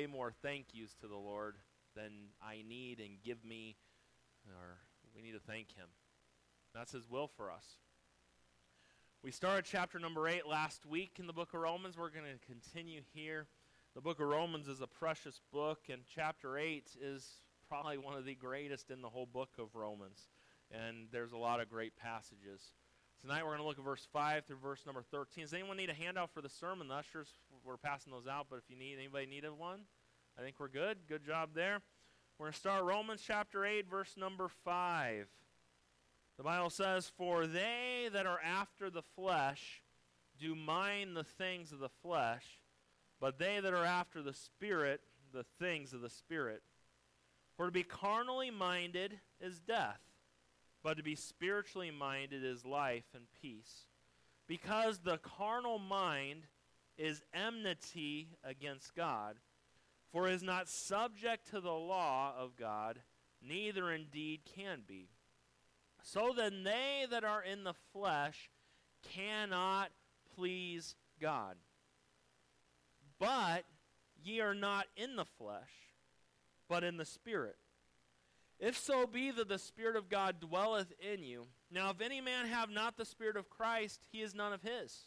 way more thank yous to the Lord than I need and give me, or we need to thank Him. That's His will for us. We started chapter number 8 last week in the book of Romans. We're going to continue here. The book of Romans is a precious book, and chapter 8 is probably one of the greatest in the whole book of Romans. And there's a lot of great passages. Tonight we're going to look at verse 5 through verse number 13. Does anyone need a handout for the sermon? The ushers, we're passing those out, but if you need, anybody needed one? I think we're good. Good job there. We're going to start Romans chapter 8, verse number 5. The Bible says, For they that are after the flesh do mind the things of the flesh, but they that are after the Spirit, the things of the Spirit. For to be carnally minded is death but to be spiritually minded is life and peace. Because the carnal mind is enmity against God, for is not subject to the law of God, neither indeed can be. So then they that are in the flesh cannot please God. But ye are not in the flesh, but in the Spirit if so be that the Spirit of God dwelleth in you. Now, if any man have not the Spirit of Christ, he is none of his.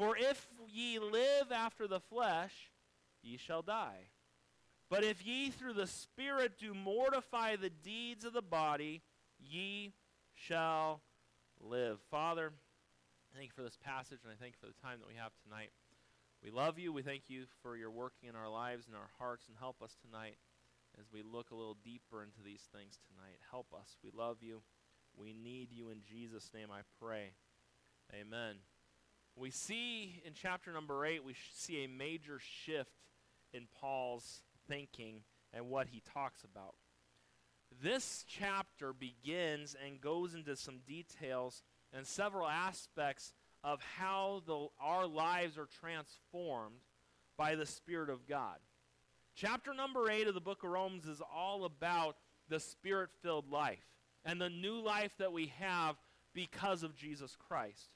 For if ye live after the flesh, ye shall die. But if ye through the Spirit do mortify the deeds of the body, ye shall live. Father, I thank you for this passage, and I thank you for the time that we have tonight. We love you. We thank you for your working in our lives and our hearts, and help us tonight as we look a little deeper into these things tonight. Help us. We love you. We need you in Jesus' name, I pray. Amen. We see in chapter number 8, we see a major shift in Paul's thinking and what he talks about. This chapter begins and goes into some details and several aspects of how the, our lives are transformed by the Spirit of God. Chapter number 8 of the book of Romans is all about the spirit filled life and the new life that we have because of Jesus Christ.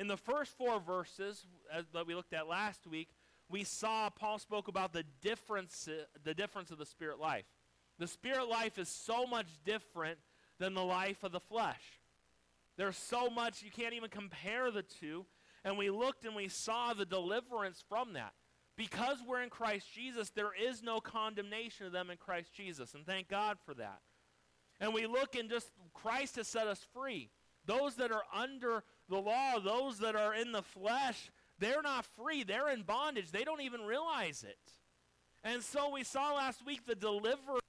In the first four verses uh, that we looked at last week, we saw Paul spoke about the difference, uh, the difference of the spirit life. The spirit life is so much different than the life of the flesh. There's so much, you can't even compare the two. And we looked and we saw the deliverance from that. Because we're in Christ Jesus, there is no condemnation of them in Christ Jesus. And thank God for that. And we look and just, Christ has set us free. Those that are under the law, those that are in the flesh, they're not free. They're in bondage. They don't even realize it. And so we saw last week the deliverance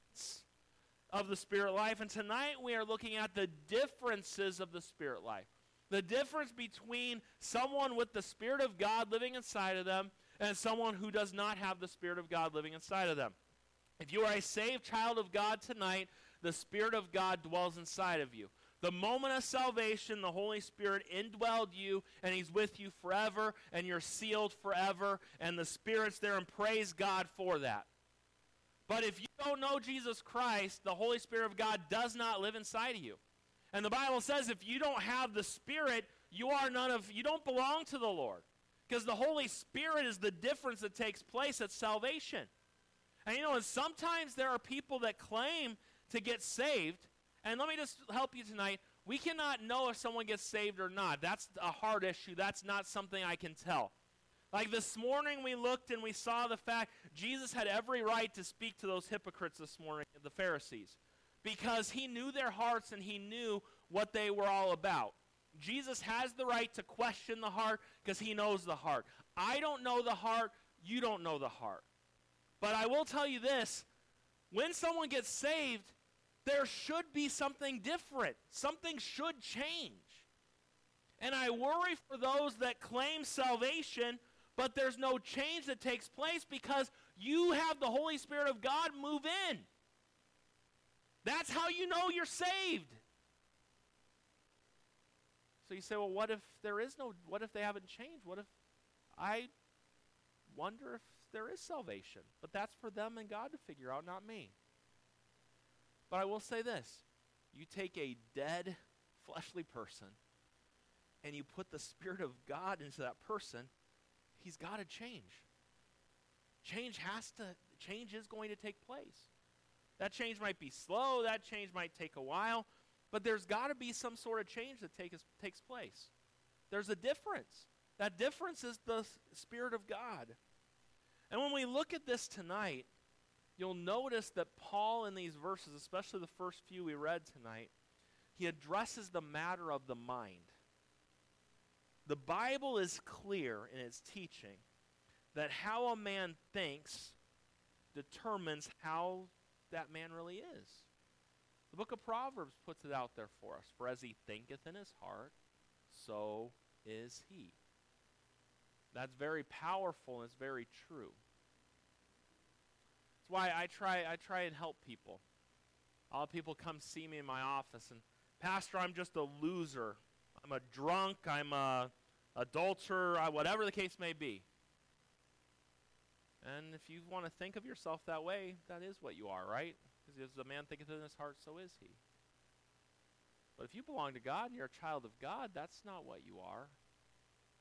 of the spirit life. And tonight we are looking at the differences of the spirit life. The difference between someone with the Spirit of God living inside of them and someone who does not have the Spirit of God living inside of them. If you are a saved child of God tonight, the Spirit of God dwells inside of you. The moment of salvation, the Holy Spirit indwelled you, and He's with you forever, and you're sealed forever, and the Spirit's there, and praise God for that. But if you don't know Jesus Christ, the Holy Spirit of God does not live inside of you. And the Bible says if you don't have the Spirit, you are none of you don't belong to the Lord. Because the Holy Spirit is the difference that takes place at salvation. And you know, and sometimes there are people that claim to get saved. And let me just help you tonight. We cannot know if someone gets saved or not. That's a hard issue. That's not something I can tell. Like this morning, we looked and we saw the fact Jesus had every right to speak to those hypocrites this morning, the Pharisees, because he knew their hearts and he knew what they were all about. Jesus has the right to question the heart because he knows the heart. I don't know the heart, you don't know the heart. But I will tell you this when someone gets saved, there should be something different. Something should change. And I worry for those that claim salvation, but there's no change that takes place because You have the Holy Spirit of God move in. That's how you know you're saved. So you say, well, what if there is no, what if they haven't changed? What if I wonder if there is salvation? But that's for them and God to figure out, not me. But I will say this you take a dead fleshly person and you put the Spirit of God into that person, he's got to change. Change has to, change is going to take place. That change might be slow, that change might take a while, but there's got to be some sort of change that take, takes place. There's a difference. That difference is the Spirit of God. And when we look at this tonight, you'll notice that Paul, in these verses, especially the first few we read tonight, he addresses the matter of the mind. The Bible is clear in its teaching that how a man thinks determines how that man really is. The book of Proverbs puts it out there for us. For as he thinketh in his heart, so is he. That's very powerful and it's very true. Why I try I try and help people. All people come see me in my office and Pastor, I'm just a loser. I'm a drunk, I'm a adulterer, whatever the case may be. And if you want to think of yourself that way, that is what you are, right? Because as a man thinketh in his heart, so is he. But if you belong to God and you're a child of God, that's not what you are.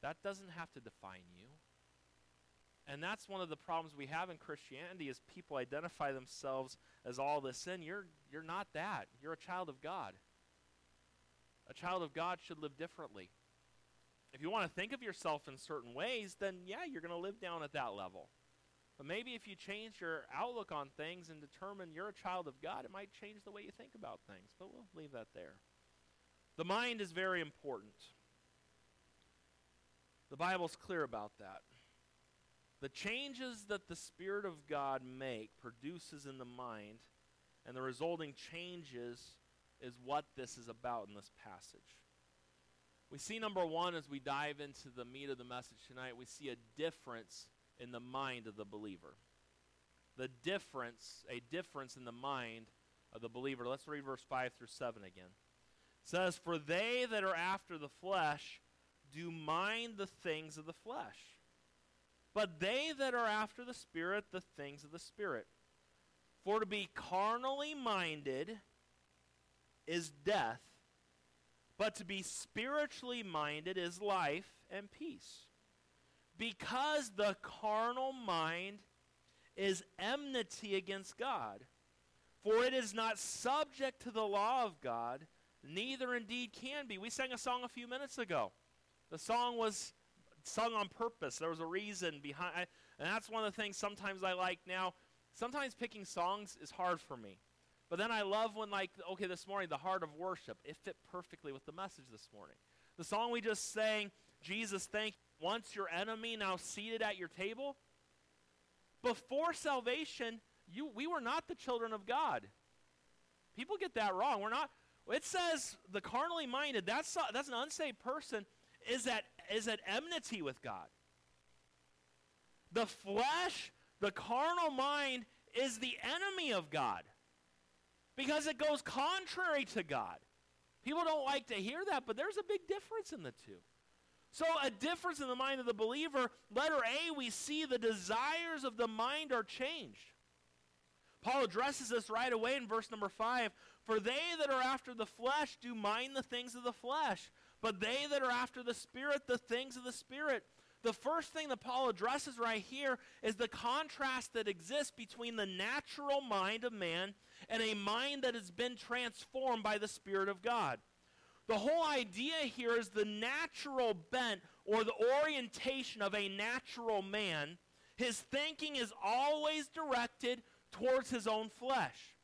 That doesn't have to define you. And that's one of the problems we have in Christianity is people identify themselves as all this sin. You're, you're not that. You're a child of God. A child of God should live differently. If you want to think of yourself in certain ways, then yeah, you're going to live down at that level. But maybe if you change your outlook on things and determine you're a child of God, it might change the way you think about things. But we'll leave that there. The mind is very important. The Bible's clear about that. The changes that the Spirit of God make produces in the mind, and the resulting changes is what this is about in this passage. We see number one as we dive into the meat of the message tonight, we see a difference in the mind of the believer. The difference, a difference in the mind of the believer. Let's read verse 5 through 7 again. It says, For they that are after the flesh do mind the things of the flesh, but they that are after the Spirit, the things of the Spirit. For to be carnally minded is death, but to be spiritually minded is life and peace. Because the carnal mind is enmity against God. For it is not subject to the law of God, neither indeed can be. We sang a song a few minutes ago. The song was sung on purpose. There was a reason behind and that's one of the things sometimes I like now. Sometimes picking songs is hard for me. But then I love when like okay, this morning the heart of worship, it fit perfectly with the message this morning. The song we just sang, Jesus thank you, once your enemy, now seated at your table. Before salvation, you, we were not the children of God. People get that wrong. We're not. It says the carnally minded, that's, that's an unsaved person, is at, is at enmity with God. The flesh, the carnal mind, is the enemy of God because it goes contrary to God. People don't like to hear that, but there's a big difference in the two. So, a difference in the mind of the believer. Letter A, we see the desires of the mind are changed. Paul addresses this right away in verse number 5. For they that are after the flesh do mind the things of the flesh, but they that are after the Spirit, the things of the Spirit. The first thing that Paul addresses right here is the contrast that exists between the natural mind of man and a mind that has been transformed by the Spirit of God. The whole idea here is the natural bent or the orientation of a natural man. His thinking is always directed towards his own flesh.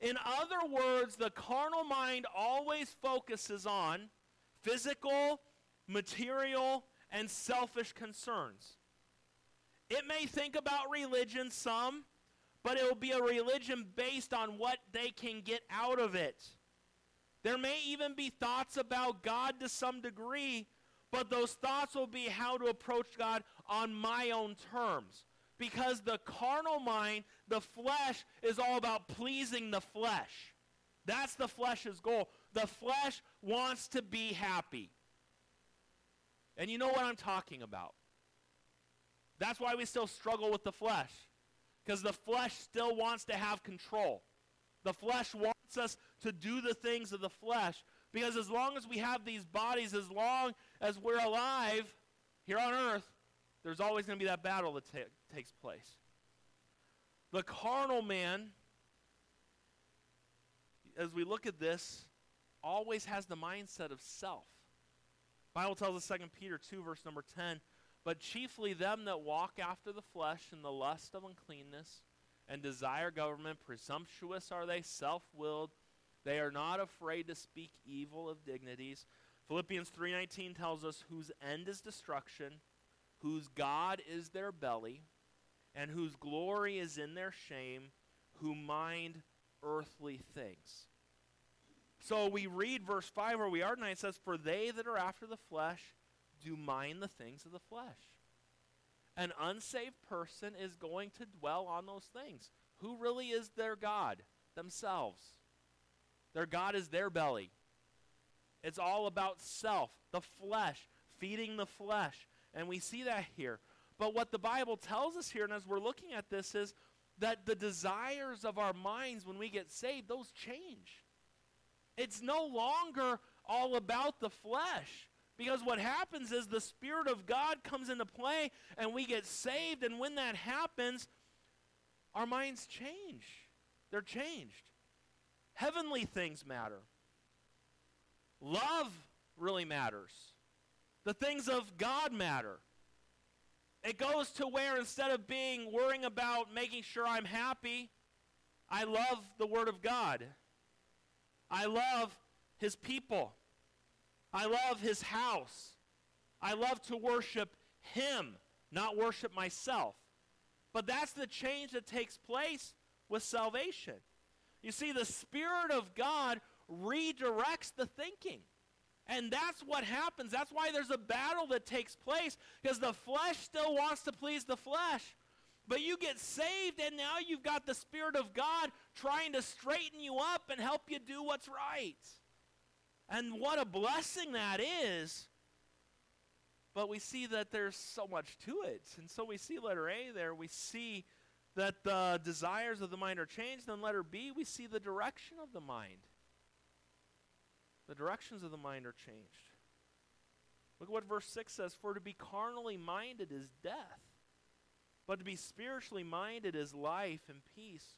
In other words, the carnal mind always focuses on physical, material, and selfish concerns. It may think about religion some, but it will be a religion based on what they can get out of it. There may even be thoughts about God to some degree, but those thoughts will be how to approach God on my own terms. Because the carnal mind, the flesh, is all about pleasing the flesh. That's the flesh's goal. The flesh wants to be happy. And you know what I'm talking about. That's why we still struggle with the flesh. Because the flesh still wants to have control. The flesh wants us to do the things of the flesh. Because as long as we have these bodies, as long as we're alive here on earth, there's always going to be that battle that ta- takes place. The carnal man, as we look at this, always has the mindset of self. Bible tells us 2 Peter 2 verse number 10, but chiefly them that walk after the flesh in the lust of uncleanness and desire government, presumptuous are they, self-willed, they are not afraid to speak evil of dignities. Philippians 3:19 tells us whose end is destruction, whose god is their belly, and whose glory is in their shame, who mind earthly things. So we read verse 5 where we are tonight. It says, For they that are after the flesh do mind the things of the flesh. An unsaved person is going to dwell on those things. Who really is their God? Themselves. Their God is their belly. It's all about self, the flesh, feeding the flesh. And we see that here. But what the Bible tells us here, and as we're looking at this, is that the desires of our minds when we get saved, those change. It's no longer all about the flesh. Because what happens is the Spirit of God comes into play and we get saved. And when that happens, our minds change. They're changed. Heavenly things matter. Love really matters. The things of God matter. It goes to where instead of being worrying about making sure I'm happy, I love the Word of God. I love His people. I love His house. I love to worship Him, not worship myself. But that's the change that takes place with salvation. You see, the Spirit of God redirects the thinking. And that's what happens. That's why there's a battle that takes place because the flesh still wants to please the flesh. But you get saved, and now you've got the Spirit of God trying to straighten you up and help you do what's right. And what a blessing that is. But we see that there's so much to it. And so we see letter A there. We see that the desires of the mind are changed. Then letter B, we see the direction of the mind. The directions of the mind are changed. Look at what verse 6 says For to be carnally minded is death, but to be spiritually minded is life and peace.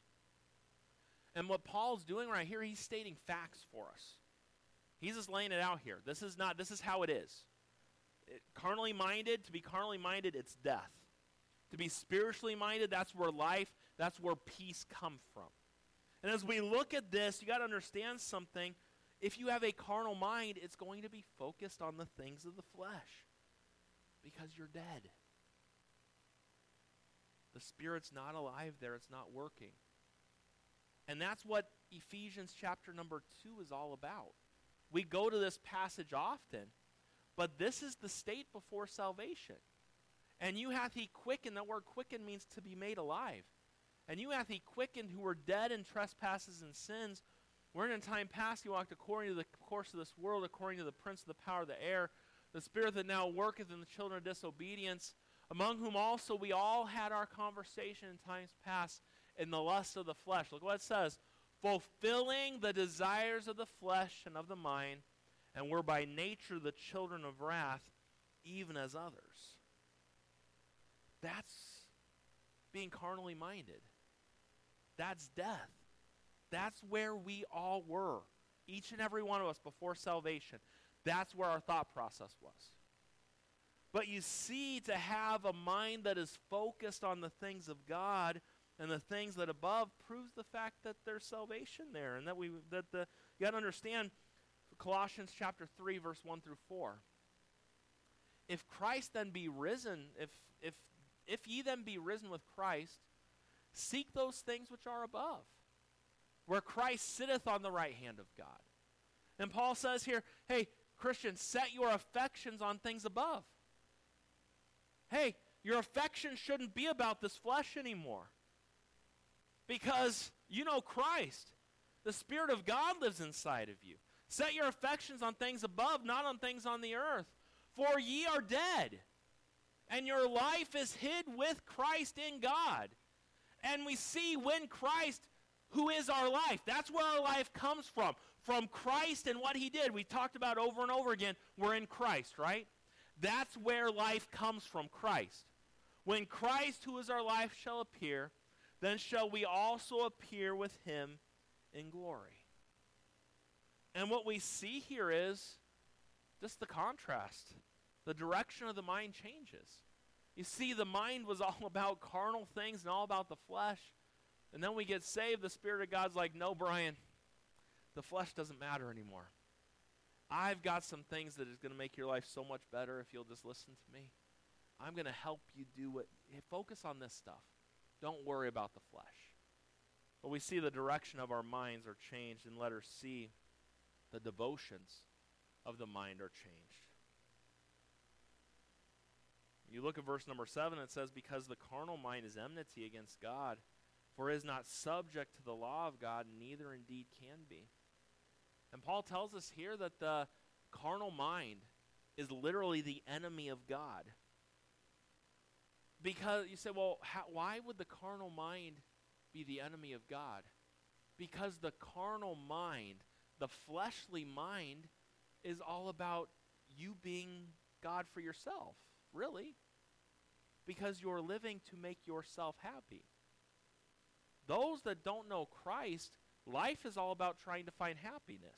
And what Paul's doing right here, he's stating facts for us. He's just laying it out here. This is not, this is how it is. It, carnally minded, to be carnally minded, it's death. To be spiritually minded, that's where life, that's where peace come from. And as we look at this, you got to understand something. If you have a carnal mind, it's going to be focused on the things of the flesh because you're dead. The Spirit's not alive there, it's not working. And that's what Ephesians chapter number 2 is all about. We go to this passage often, but this is the state before salvation. And you hath he quickened, that word quickened means to be made alive. And you hath he quickened who were dead in trespasses and sins, wherein in time past he walked according to the course of this world, according to the prince of the power of the air, the spirit that now worketh in the children of disobedience, among whom also we all had our conversation in times past in the lust of the flesh. Look what it says fulfilling the desires of the flesh and of the mind, and were by nature the children of wrath, even as others. That's being carnally minded. That's death. That's where we all were, each and every one of us before salvation. That's where our thought process was. But you see, to have a mind that is focused on the things of God and the things that above proves the fact that there's salvation there, and that we that the you got to understand Colossians chapter three, verse one through four. If Christ then be risen, if if if ye then be risen with Christ, seek those things which are above, where Christ sitteth on the right hand of God. And Paul says here, hey, Christians, set your affections on things above. Hey, Your affection shouldn't be about this flesh anymore. Because you know Christ. The Spirit of God lives inside of you. Set your affections on things above, not on things on the earth. For ye are dead, and your life is hid with Christ in God. And we see when Christ, who is our life, that's where our life comes from. From Christ and what he did. We talked about over and over again, we're in Christ, right? That's where life comes from Christ. When Christ, who is our life, shall appear, then shall we also appear with him in glory. And what we see here is just the contrast. The direction of the mind changes. You see, the mind was all about carnal things and all about the flesh. And then we get saved, the Spirit of God's like, no, Brian, the flesh doesn't matter anymore. I've got some things that is going to make your life so much better if you'll just listen to me. I'm going to help you do what. Focus on this stuff. Don't worry about the flesh. But we see the direction of our minds are changed in letter C. The devotions of the mind are changed. You look at verse number 7, it says, Because the carnal mind is enmity against God, for it is not subject to the law of God, neither indeed can be. And Paul tells us here that the carnal mind is literally the enemy of God. Because you say, well, how, why would the carnal mind be the enemy of God? Because the carnal mind, the fleshly mind, is all about you being God for yourself, really. Because you're living to make yourself happy. Those that don't know Christ, life is all about trying to find happiness.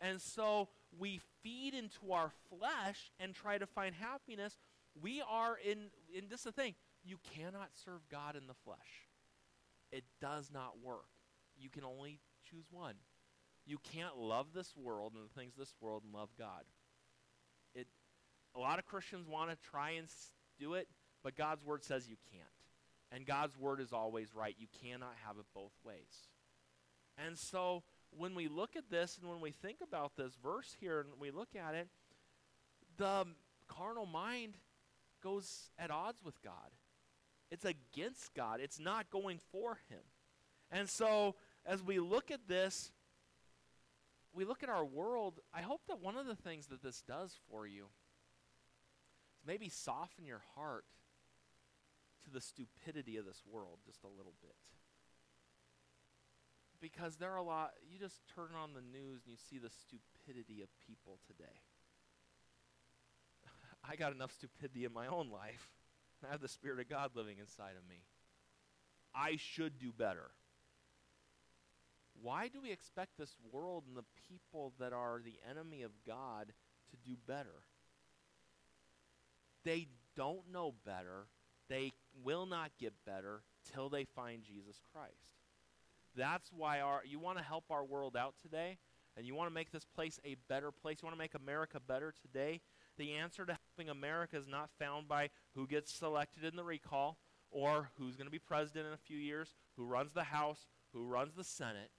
And so we feed into our flesh and try to find happiness we are in, in this is the thing, you cannot serve God in the flesh. It does not work. You can only choose one. You can't love this world and the things of this world and love God. It, a lot of Christians want to try and do it, but God's word says you can't. And God's word is always right. You cannot have it both ways. And so when we look at this and when we think about this verse here and we look at it, the carnal mind goes at odds with God. It's against God. It's not going for Him. And so, as we look at this, we look at our world. I hope that one of the things that this does for you is maybe soften your heart to the stupidity of this world just a little bit. Because there are a lot, you just turn on the news and you see the stupidity of people today. I got enough stupidity in my own life. I have the Spirit of God living inside of me. I should do better. Why do we expect this world and the people that are the enemy of God to do better? They don't know better. They will not get better till they find Jesus Christ. That's why our you want to help our world out today and you want to make this place a better place. You want to make America better today the answer to helping America is not found by who gets selected in the recall or who's going to be president in a few years, who runs the House, who runs the Senate.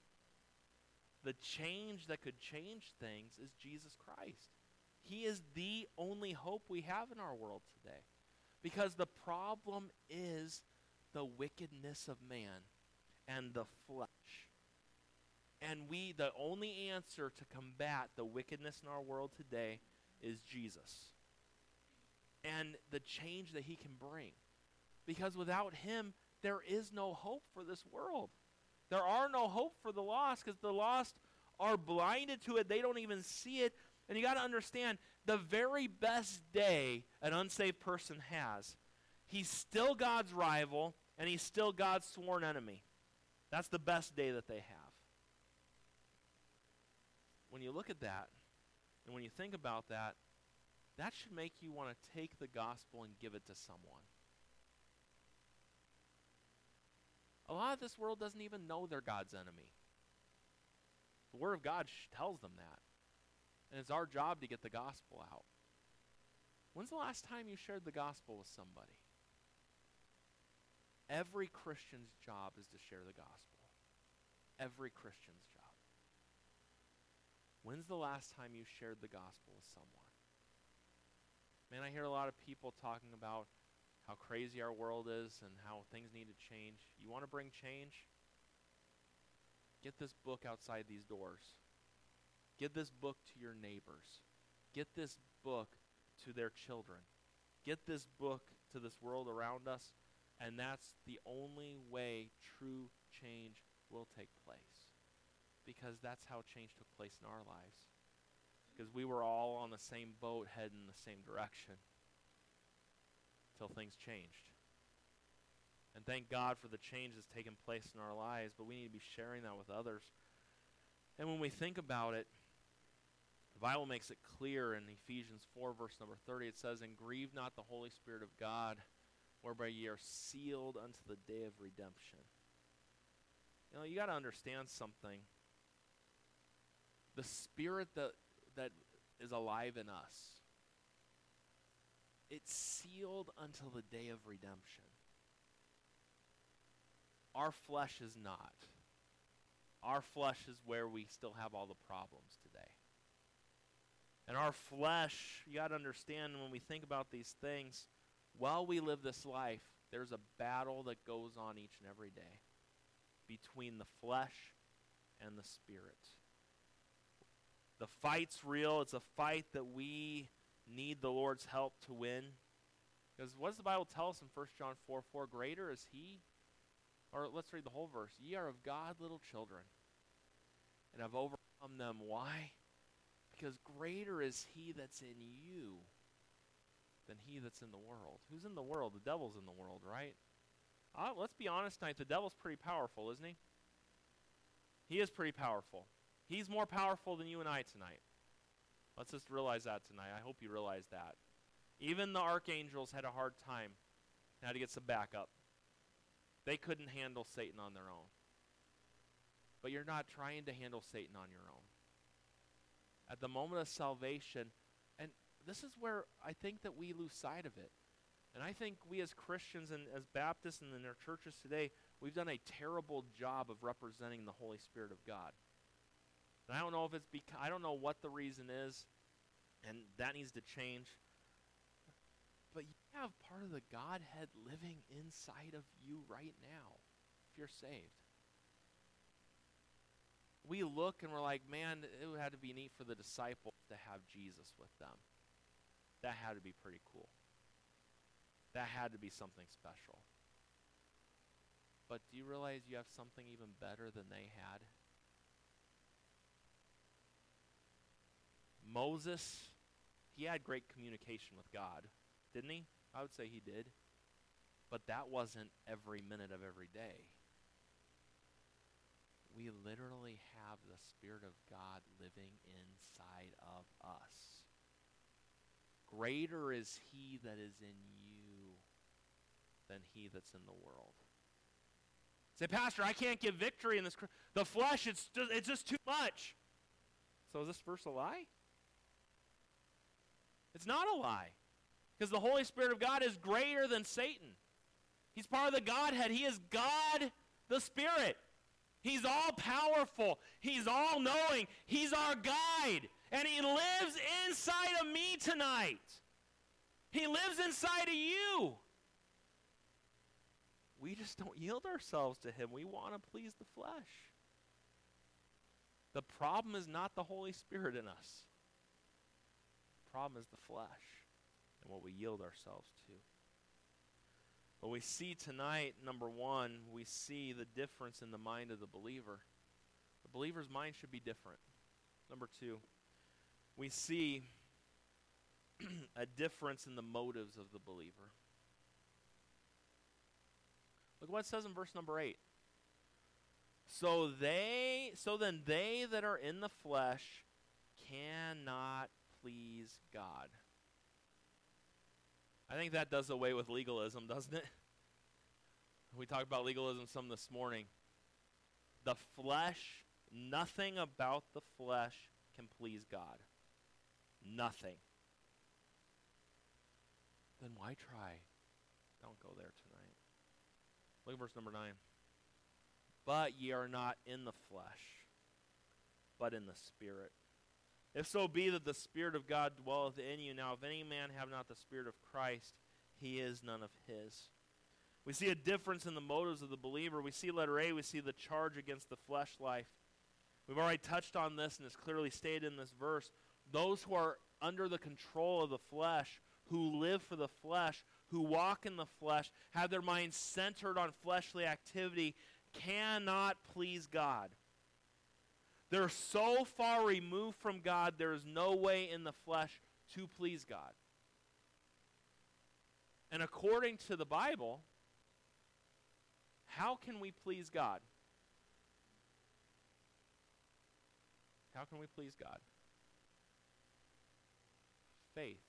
The change that could change things is Jesus Christ. He is the only hope we have in our world today. Because the problem is the wickedness of man and the flesh. And we, the only answer to combat the wickedness in our world today is Jesus and the change that he can bring. Because without him, there is no hope for this world. There are no hope for the lost because the lost are blinded to it. They don't even see it. And you got to understand the very best day an unsaved person has, he's still God's rival and he's still God's sworn enemy. That's the best day that they have. When you look at that, and when you think about that, that should make you want to take the gospel and give it to someone. A lot of this world doesn't even know they're God's enemy. The Word of God tells them that. And it's our job to get the gospel out. When's the last time you shared the gospel with somebody? Every Christian's job is to share the gospel. Every Christian's job. When's the last time you shared the gospel with someone? Man, I hear a lot of people talking about how crazy our world is and how things need to change. You want to bring change? Get this book outside these doors. Get this book to your neighbors. Get this book to their children. Get this book to this world around us, and that's the only way true change will take place. Because that's how change took place in our lives. Because we were all on the same boat heading in the same direction until things changed. And thank God for the change that's taken place in our lives, but we need to be sharing that with others. And when we think about it, the Bible makes it clear in Ephesians 4, verse number 30. It says, And grieve not the Holy Spirit of God, whereby ye are sealed unto the day of redemption. You know, you got to understand something. The Spirit that, that is alive in us, it's sealed until the day of redemption. Our flesh is not. Our flesh is where we still have all the problems today. And our flesh, you got to understand when we think about these things, while we live this life, there's a battle that goes on each and every day between the flesh and the spirit. The fight's real. It's a fight that we need the Lord's help to win. Because what does the Bible tell us in 1 John 4 4? Greater is He. Or let's read the whole verse. Ye are of God, little children, and have overcome them. Why? Because greater is He that's in you than He that's in the world. Who's in the world? The devil's in the world, right? Uh, let's be honest tonight. The devil's pretty powerful, isn't he? He is pretty powerful. He's more powerful than you and I tonight. Let's just realize that tonight. I hope you realize that. Even the archangels had a hard time Now to get some backup. They couldn't handle Satan on their own. But you're not trying to handle Satan on your own. At the moment of salvation, this is where I think that we lose sight of it. And I think we as Christians and as Baptists and in our churches today, we've done a terrible job of representing the Holy Spirit of God. And I don't know if it's because, I don't know what the reason is, and that needs to change. But you have part of the Godhead living inside of you right now, if you're saved. We look and we're like, man, it had to be neat for the disciples to have Jesus with them. That had to be pretty cool. That had to be something special. But do you realize you have something even better than they had? Moses, he had great communication with God, didn't he? I would say he did. But that wasn't every minute of every day. We literally have the Spirit of God living inside of us. Greater is he that is in you than he that's in the world. Say, Pastor, I can't get victory in this. The flesh, it's, it's just too much. So is this verse a lie? It's not a lie. Because the Holy Spirit of God is greater than Satan. He's part of the Godhead. He is God the Spirit. He's all powerful. He's all knowing. He's our guide. And He lives inside of me tonight. He lives inside of you. We just don't yield ourselves to Him. We want to please the flesh. The problem is not the Holy Spirit in us the problem is the flesh and what we yield ourselves to. But we see tonight, number one, we see the difference in the mind of the believer. The believer's mind should be different. Number two, we see a difference in the motives of the believer. Look what it says in verse number 8. So they so then they that are in the flesh cannot please God. I think that does away with legalism, doesn't it? We talked about legalism some this morning. The flesh, nothing about the flesh can please God. Nothing. Then why try? Don't go there tonight. Look at verse number 9. But ye are not in the flesh, but in the Spirit if so be that the Spirit of God dwelleth in you. Now, if any man have not the Spirit of Christ, he is none of his. We see a difference in the motives of the believer. We see letter A, we see the charge against the flesh life. We've already touched on this, and it's clearly stated in this verse. Those who are under the control of the flesh, who live for the flesh, who walk in the flesh, have their minds centered on fleshly activity, cannot please God. They're so far removed from God, there is no way in the flesh to please God. And according to the Bible, how can we please God? How can we please God? Faith.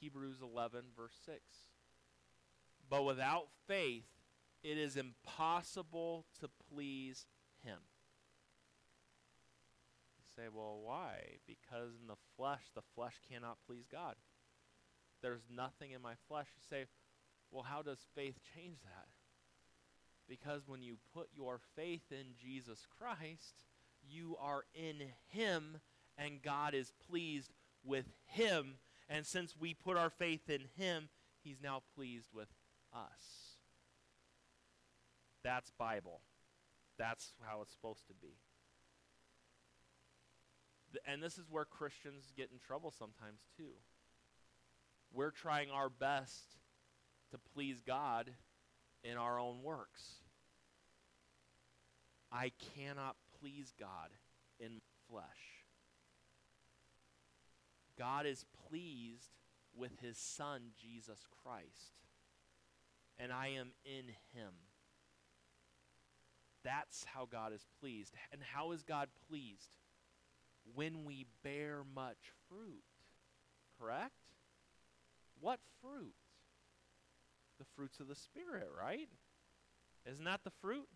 Hebrews 11, verse 6. But without faith, it is impossible to please Him. You say, well, why? Because in the flesh, the flesh cannot please God. There's nothing in my flesh. You say, well, how does faith change that? Because when you put your faith in Jesus Christ, you are in Him, and God is pleased with Him. And since we put our faith in Him, He's now pleased with us. That's Bible. That's how it's supposed to be. And this is where Christians get in trouble sometimes, too. We're trying our best to please God in our own works. I cannot please God in flesh. God is pleased with his Son, Jesus Christ, and I am in him. That's how God is pleased. And how is God pleased? When we bear much fruit. Correct? What fruit? The fruits of the Spirit, right? Isn't that the fruit?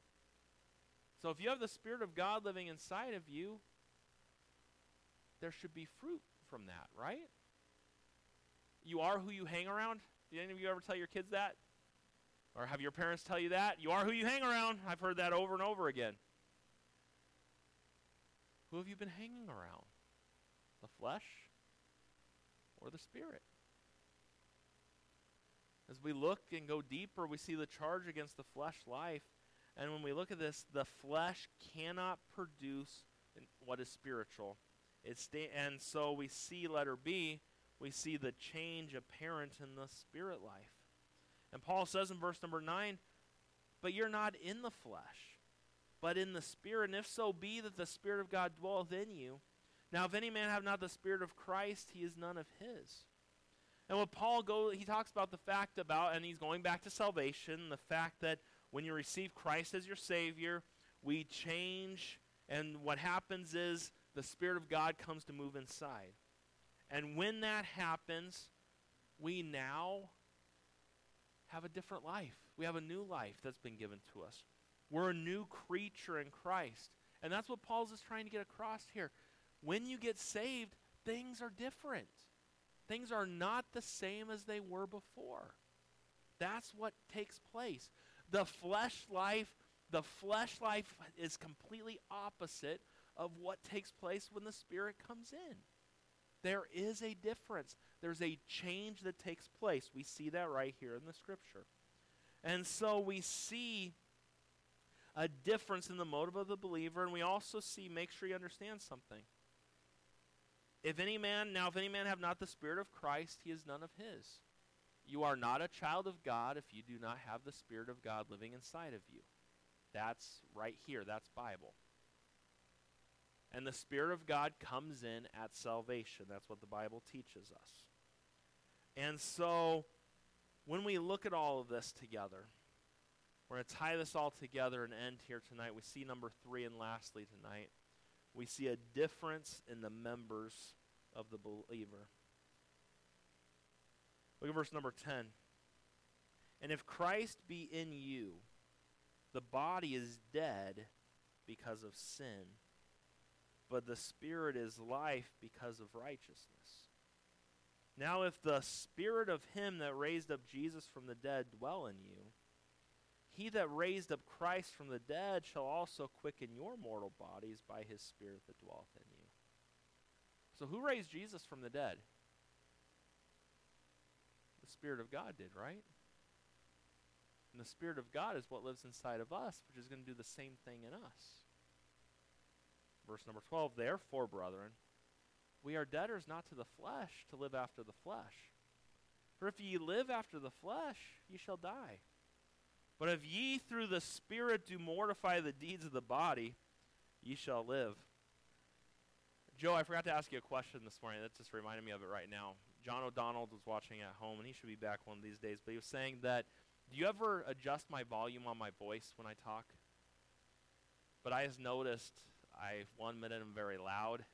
So if you have the Spirit of God living inside of you, there should be fruit from that, right? You are who you hang around. Did any of you ever tell your kids that? Or have your parents tell you that? You are who you hang around. I've heard that over and over again. Who have you been hanging around? The flesh or the spirit? As we look and go deeper, we see the charge against the flesh life. And when we look at this, the flesh cannot produce what is spiritual. Sta- and so we see letter B, we see the change apparent in the spirit life. And Paul says in verse number 9, But you're not in the flesh, but in the spirit. And if so be that the Spirit of God dwelleth in you. Now, if any man have not the Spirit of Christ, he is none of his. And what Paul go, he talks about the fact about, and he's going back to salvation, the fact that when you receive Christ as your Savior, we change, and what happens is the Spirit of God comes to move inside. And when that happens, we now have a different life. We have a new life that's been given to us. We're a new creature in Christ. And that's what Paul's is trying to get across here. When you get saved, things are different. Things are not the same as they were before. That's what takes place. The flesh life, the flesh life is completely opposite of what takes place when the Spirit comes in. There is a difference. There's a change that takes place. We see that right here in the scripture. And so we see a difference in the motive of the believer, and we also see, make sure you understand something. If any man, now if any man have not the Spirit of Christ, he is none of his. You are not a child of God if you do not have the Spirit of God living inside of you. That's right here. That's Bible. And the Spirit of God comes in at salvation. That's what the Bible teaches us. And so, when we look at all of this together, we're going to tie this all together and end here tonight. We see number three, and lastly tonight, we see a difference in the members of the believer. Look at verse number 10. And if Christ be in you, the body is dead because of sin, but the Spirit is life because of righteousness. Now, if the Spirit of Him that raised up Jesus from the dead dwell in you, he that raised up Christ from the dead shall also quicken your mortal bodies by his Spirit that dwelleth in you. So, who raised Jesus from the dead? The Spirit of God did, right? And the Spirit of God is what lives inside of us, which is going to do the same thing in us. Verse number 12 Therefore, brethren, we are debtors not to the flesh to live after the flesh. For if ye live after the flesh, ye shall die. But if ye through the Spirit do mortify the deeds of the body, ye shall live. Joe, I forgot to ask you a question this morning. That just reminded me of it right now. John O'Donnell was watching at home, and he should be back one of these days. But he was saying that, do you ever adjust my volume on my voice when I talk? But I just noticed I one minute I'm very loud,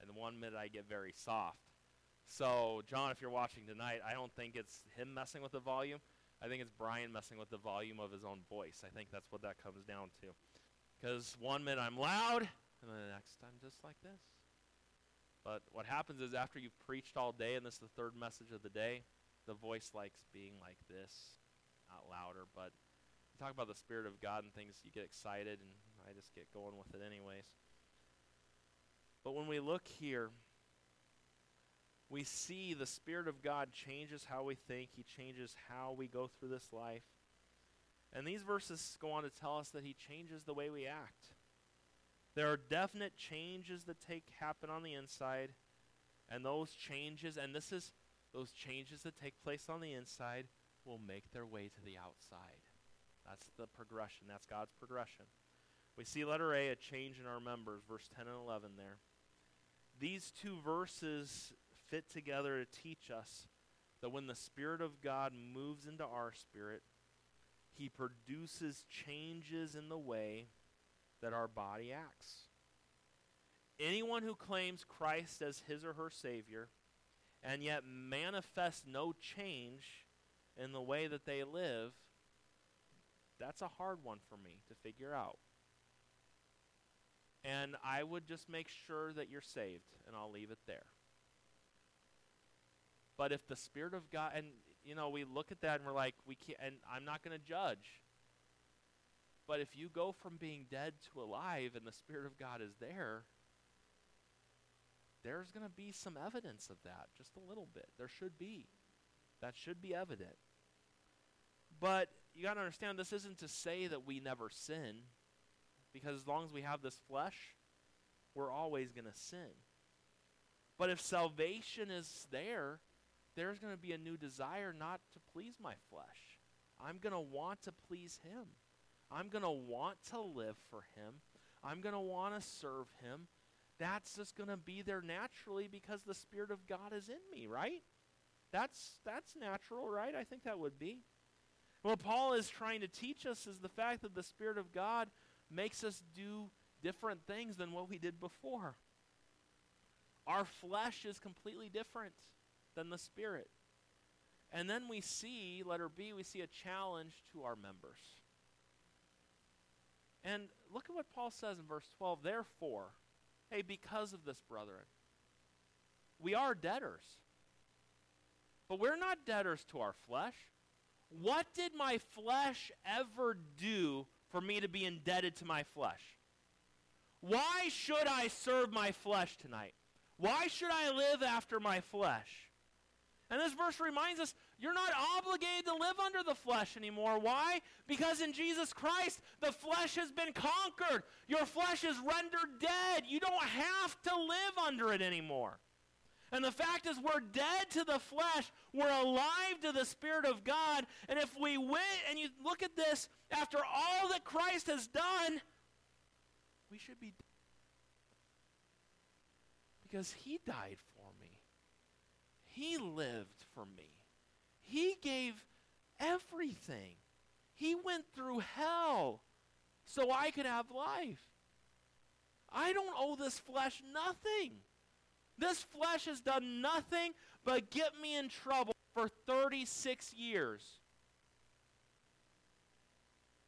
and the one minute I get very soft. So, John, if you're watching tonight, I don't think it's him messing with the volume. I think it's Brian messing with the volume of his own voice. I think that's what that comes down to. Because one minute I'm loud, and then the next I'm just like this. But what happens is after you've preached all day, and this is the third message of the day, the voice likes being like this, not louder. But you talk about the Spirit of God and things, you get excited, and I just get going with it anyways. But when we look here, we see the Spirit of God changes how we think, He changes how we go through this life. And these verses go on to tell us that He changes the way we act. There are definite changes that take happen on the inside, and those changes, and this is those changes that take place on the inside, will make their way to the outside. That's the progression. That's God's progression. We see letter A, a change in our members, verse 10 and 11 there. These two verses fit together to teach us that when the Spirit of God moves into our spirit, He produces changes in the way that our body acts. Anyone who claims Christ as his or her Savior and yet manifests no change in the way that they live, that's a hard one for me to figure out. And I would just make sure that you're saved, and I'll leave it there. But if the Spirit of God, and you know, we look at that and we're like, we can't, and I'm not going to judge. But if you go from being dead to alive and the Spirit of God is there, there's going to be some evidence of that, just a little bit. There should be. That should be evident. But you got to understand, this isn't to say that we never sin, because as long as we have this flesh, we're always going to sin. But if salvation is there, there's going to be a new desire not to please my flesh. I'm going to want to please Him. I'm going to want to live for Him. I'm going to want to serve Him. That's just going to be there naturally because the Spirit of God is in me, right? That's, that's natural, right? I think that would be. What Paul is trying to teach us is the fact that the Spirit of God makes us do different things than what we did before. Our flesh is completely different than the Spirit. And then we see, letter B, we see a challenge to our members. And look at what Paul says in verse 12. Therefore, hey, because of this, brethren, we are debtors. But we're not debtors to our flesh. What did my flesh ever do for me to be indebted to my flesh? Why should I serve my flesh tonight? Why should I live after my flesh? And this verse reminds us you're not obligated to live under the flesh anymore. Why? Because in Jesus Christ, the flesh has been conquered. Your flesh is rendered dead. You don't have to live under it anymore. And the fact is, we're dead to the flesh. We're alive to the Spirit of God. And if we went and you look at this, after all that Christ has done, we should be. Because He died for me, He lived for me, He gave everything. He went through hell so I could have life. I don't owe this flesh nothing. This flesh has done nothing but get me in trouble for 36 years.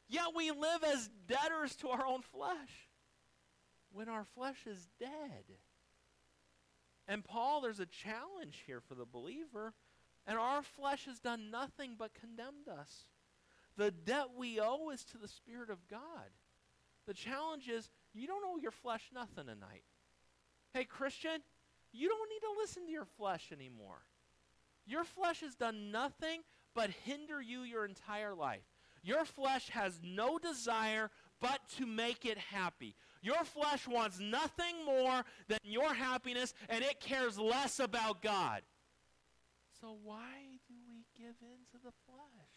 Yet we live as debtors to our own flesh when our flesh is dead. And Paul, there's a challenge here for the believer, and our flesh has done nothing but condemned us. The debt we owe is to the Spirit of God. The challenge is you don't owe your flesh nothing tonight. Hey, Christian, you don't need to listen to your flesh anymore. Your flesh has done nothing but hinder you your entire life. Your flesh has no desire but to make it happy. Your flesh wants nothing more than your happiness, and it cares less about God. So, why do we give in to the flesh?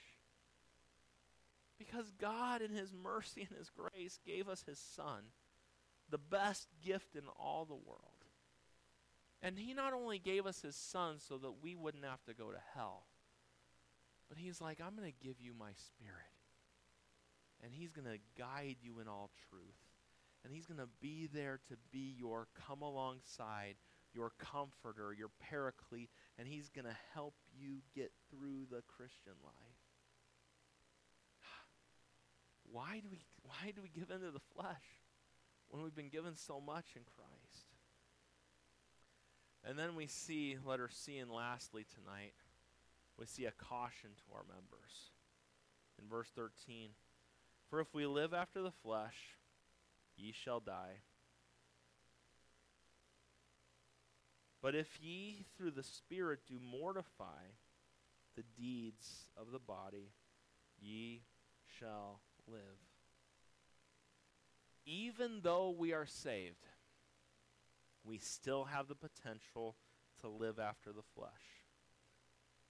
Because God, in His mercy and His grace, gave us His Son, the best gift in all the world. And He not only gave us His Son so that we wouldn't have to go to hell, but He's like, I'm going to give you my Spirit. And He's going to guide you in all truth. And He's going to be there to be your come alongside, your comforter, your paraclete, and He's going to help you get through the Christian life. Why do we why do we give into the flesh when we've been given so much in Christ? And then we see letter C and lastly tonight, we see a caution to our members. In verse 13, for if we live after the flesh, ye shall die. But if ye through the Spirit do mortify the deeds of the body, ye shall live. Even though we are saved, we still have the potential to live after the flesh.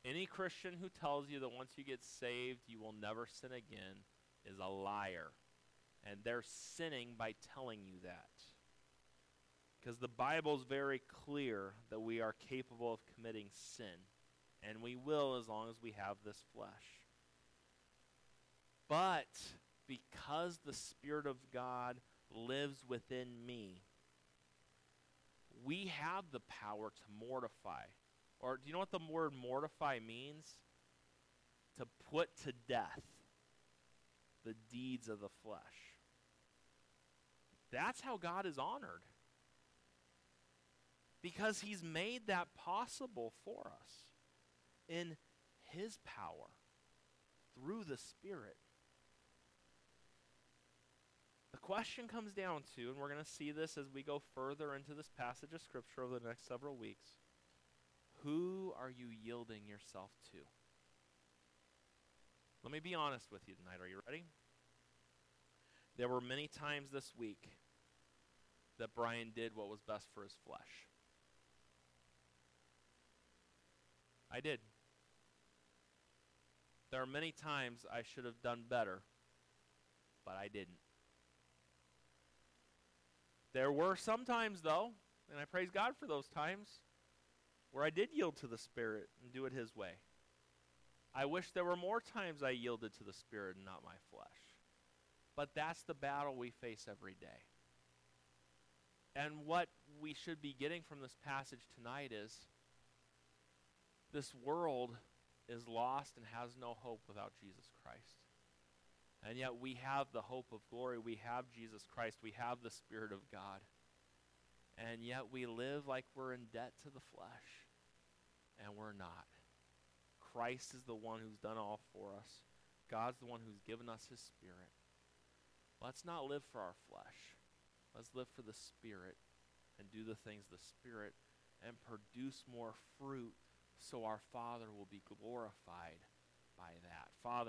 Any Christian who tells you that once you get saved, you will never sin again is a liar. And they're sinning by telling you that. Because the Bible is very clear that we are capable of committing sin. And we will as long as we have this flesh. But because the Spirit of God lives within me, we have the power to mortify. Or do you know what the word mortify means? To put to death the deeds of the flesh. That's how God is honored. Because he's made that possible for us in his power through the Spirit. The question comes down to, and we're going to see this as we go further into this passage of Scripture over the next several weeks who are you yielding yourself to? Let me be honest with you tonight. Are you ready? There were many times this week that Brian did what was best for his flesh. I did. There are many times I should have done better, but I didn't. There were some times, though, and I praise God for those times, where I did yield to the Spirit and do it His way. I wish there were more times I yielded to the Spirit and not my flesh. But that's the battle we face every day. And what we should be getting from this passage tonight is this world is lost and has no hope without Jesus Christ. And yet we have the hope of glory. We have Jesus Christ. We have the Spirit of God. And yet we live like we're in debt to the flesh and we're not. Christ is the one who's done all for us. God's the one who's given us his spirit. Let's not live for our flesh. Let's live for the spirit and do the things the spirit and produce more fruit so our Father will be glorified by that. Father,